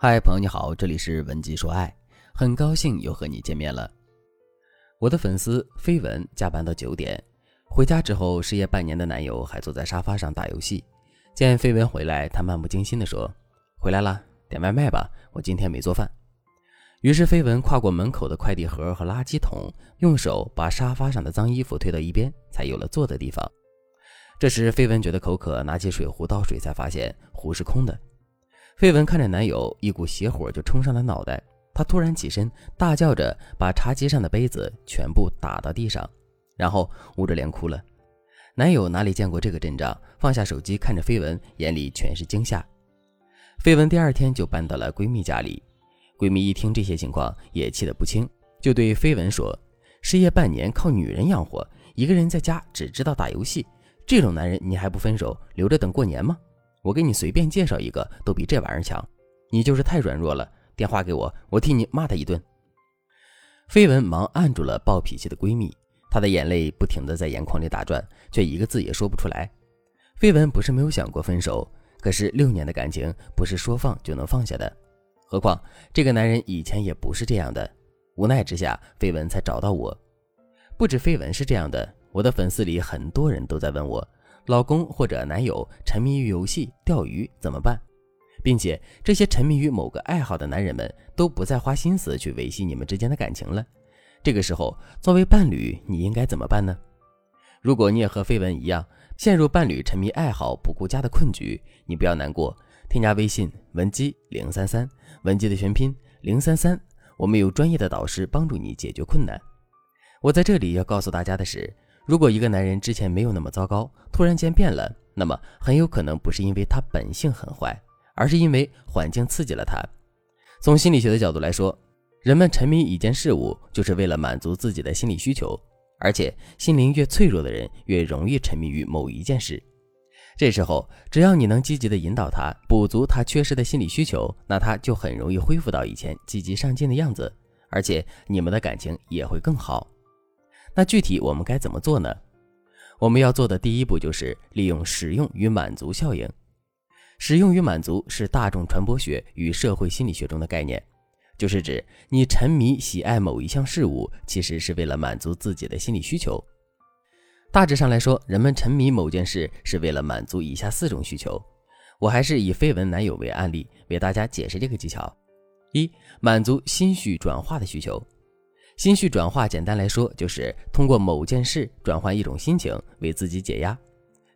嗨，朋友你好，这里是文姬说爱，很高兴又和你见面了。我的粉丝飞文加班到九点，回家之后失业半年的男友还坐在沙发上打游戏。见飞文回来，他漫不经心地说：“回来了，点外卖吧，我今天没做饭。”于是飞文跨过门口的快递盒和垃圾桶，用手把沙发上的脏衣服推到一边，才有了坐的地方。这时飞文觉得口渴，拿起水壶倒水，才发现壶是空的。绯闻看着男友，一股邪火就冲上了脑袋。她突然起身，大叫着把茶几上的杯子全部打到地上，然后捂着脸哭了。男友哪里见过这个阵仗，放下手机看着绯闻，眼里全是惊吓。绯闻第二天就搬到了闺蜜家里，闺蜜一听这些情况，也气得不轻，就对绯闻说：“失业半年靠女人养活，一个人在家只知道打游戏，这种男人你还不分手，留着等过年吗？”我给你随便介绍一个，都比这玩意儿强。你就是太软弱了。电话给我，我替你骂他一顿。绯闻忙按住了暴脾气的闺蜜，她的眼泪不停的在眼眶里打转，却一个字也说不出来。绯闻不是没有想过分手，可是六年的感情不是说放就能放下的。何况这个男人以前也不是这样的。无奈之下，绯闻才找到我。不止绯闻是这样的，我的粉丝里很多人都在问我。老公或者男友沉迷于游戏、钓鱼怎么办？并且这些沉迷于某个爱好的男人们都不再花心思去维系你们之间的感情了。这个时候，作为伴侣，你应该怎么办呢？如果你也和绯闻一样陷入伴侣沉迷爱好不顾家的困局，你不要难过，添加微信文姬零三三，文姬的全拼零三三，我们有专业的导师帮助你解决困难。我在这里要告诉大家的是。如果一个男人之前没有那么糟糕，突然间变了，那么很有可能不是因为他本性很坏，而是因为环境刺激了他。从心理学的角度来说，人们沉迷一件事物，就是为了满足自己的心理需求，而且心灵越脆弱的人，越容易沉迷于某一件事。这时候，只要你能积极的引导他，补足他缺失的心理需求，那他就很容易恢复到以前积极上进的样子，而且你们的感情也会更好。那具体我们该怎么做呢？我们要做的第一步就是利用使用与满足效应。使用与满足是大众传播学与社会心理学中的概念，就是指你沉迷喜爱某一项事物，其实是为了满足自己的心理需求。大致上来说，人们沉迷某件事是为了满足以下四种需求。我还是以绯闻男友为案例，为大家解释这个技巧：一、满足心绪转化的需求。心绪转化，简单来说就是通过某件事转换一种心情，为自己解压。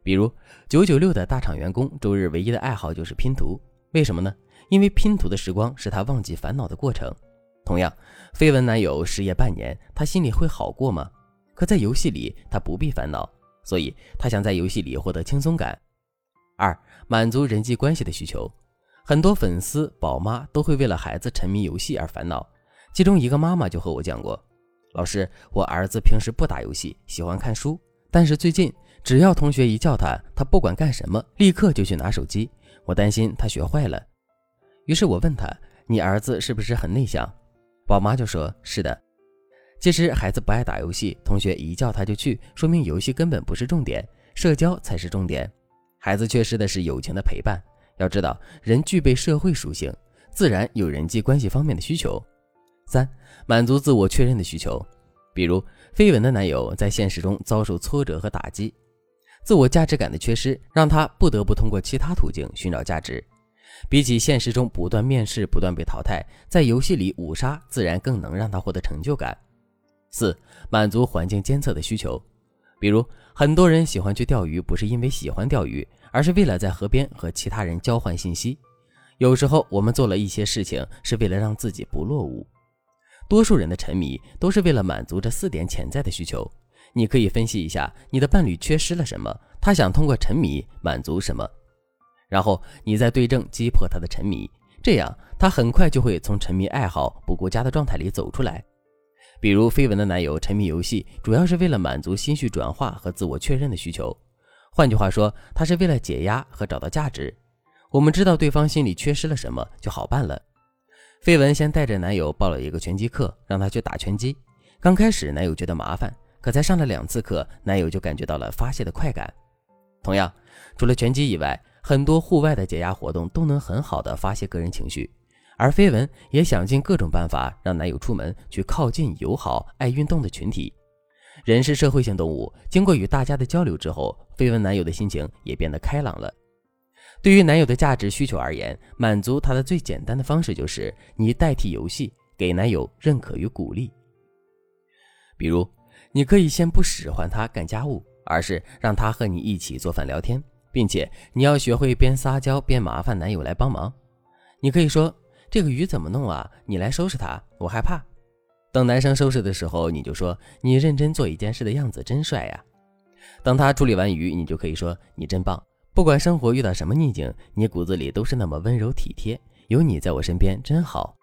比如九九六的大厂员工，周日唯一的爱好就是拼图。为什么呢？因为拼图的时光是他忘记烦恼的过程。同样，绯闻男友失业半年，他心里会好过吗？可在游戏里，他不必烦恼，所以他想在游戏里获得轻松感。二、满足人际关系的需求。很多粉丝、宝妈都会为了孩子沉迷游戏而烦恼。其中一个妈妈就和我讲过：“老师，我儿子平时不打游戏，喜欢看书，但是最近只要同学一叫他，他不管干什么，立刻就去拿手机。我担心他学坏了。”于是我问他：“你儿子是不是很内向？”宝妈就说：“是的。”其实孩子不爱打游戏，同学一叫他就去，说明游戏根本不是重点，社交才是重点。孩子缺失的是友情的陪伴。要知道，人具备社会属性，自然有人际关系方面的需求。三、满足自我确认的需求，比如绯闻的男友在现实中遭受挫折和打击，自我价值感的缺失让他不得不通过其他途径寻找价值。比起现实中不断面试、不断被淘汰，在游戏里五杀自然更能让他获得成就感。四、满足环境监测的需求，比如很多人喜欢去钓鱼，不是因为喜欢钓鱼，而是为了在河边和其他人交换信息。有时候我们做了一些事情，是为了让自己不落伍。多数人的沉迷都是为了满足这四点潜在的需求。你可以分析一下你的伴侣缺失了什么，他想通过沉迷满足什么，然后你再对症击破他的沉迷，这样他很快就会从沉迷爱好不顾家的状态里走出来。比如绯闻的男友沉迷游戏，主要是为了满足心绪转化和自我确认的需求。换句话说，他是为了解压和找到价值。我们知道对方心里缺失了什么，就好办了。绯闻先带着男友报了一个拳击课，让他去打拳击。刚开始，男友觉得麻烦，可才上了两次课，男友就感觉到了发泄的快感。同样，除了拳击以外，很多户外的解压活动都能很好的发泄个人情绪，而绯闻也想尽各种办法让男友出门去靠近友好、爱运动的群体。人是社会性动物，经过与大家的交流之后，绯闻男友的心情也变得开朗了。对于男友的价值需求而言，满足他的最简单的方式就是你代替游戏给男友认可与鼓励。比如，你可以先不使唤他干家务，而是让他和你一起做饭聊天，并且你要学会边撒娇边麻烦男友来帮忙。你可以说。这个鱼怎么弄啊？你来收拾它，我害怕。等男生收拾的时候，你就说你认真做一件事的样子真帅呀。等他处理完鱼，你就可以说你真棒。不管生活遇到什么逆境，你骨子里都是那么温柔体贴。有你在我身边真好。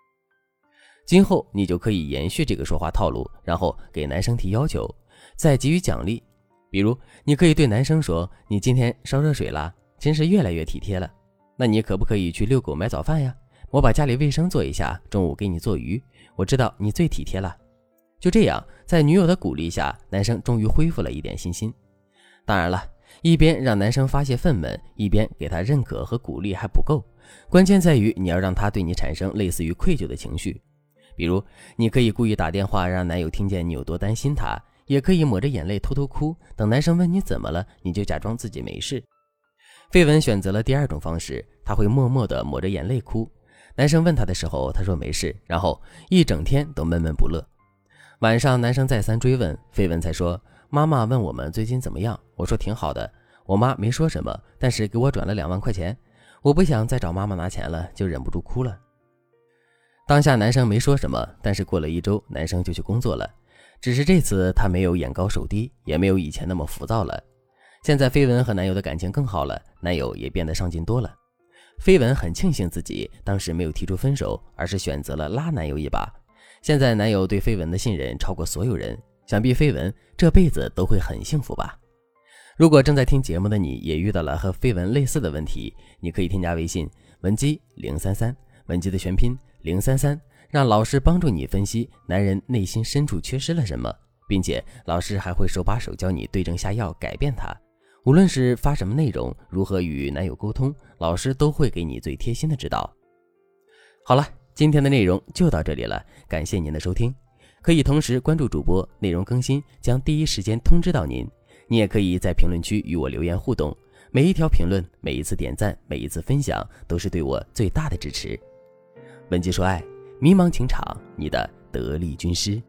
今后你就可以延续这个说话套路，然后给男生提要求，再给予奖励。比如，你可以对男生说：“你今天烧热水了，真是越来越体贴了。那你可不可以去遛狗买早饭呀？”我把家里卫生做一下，中午给你做鱼。我知道你最体贴了。就这样，在女友的鼓励下，男生终于恢复了一点信心。当然了，一边让男生发泄愤懑，一边给他认可和鼓励还不够，关键在于你要让他对你产生类似于愧疚的情绪。比如，你可以故意打电话让男友听见你有多担心他，也可以抹着眼泪偷偷哭。等男生问你怎么了，你就假装自己没事。绯闻选择了第二种方式，他会默默地抹着眼泪哭。男生问他的时候，他说没事，然后一整天都闷闷不乐。晚上，男生再三追问，绯闻才说：“妈妈问我们最近怎么样，我说挺好的。我妈没说什么，但是给我转了两万块钱。我不想再找妈妈拿钱了，就忍不住哭了。”当下男生没说什么，但是过了一周，男生就去工作了。只是这次他没有眼高手低，也没有以前那么浮躁了。现在绯闻和男友的感情更好了，男友也变得上进多了。绯闻很庆幸自己当时没有提出分手，而是选择了拉男友一把。现在男友对绯闻的信任超过所有人，想必绯闻这辈子都会很幸福吧。如果正在听节目的你也遇到了和绯闻类似的问题，你可以添加微信文姬零三三，文姬的全拼零三三，让老师帮助你分析男人内心深处缺失了什么，并且老师还会手把手教你对症下药，改变他。无论是发什么内容，如何与男友沟通，老师都会给你最贴心的指导。好了，今天的内容就到这里了，感谢您的收听。可以同时关注主播，内容更新将第一时间通知到您。你也可以在评论区与我留言互动，每一条评论、每一次点赞、每一次分享，都是对我最大的支持。文姬说爱，迷茫情场，你的得力军师。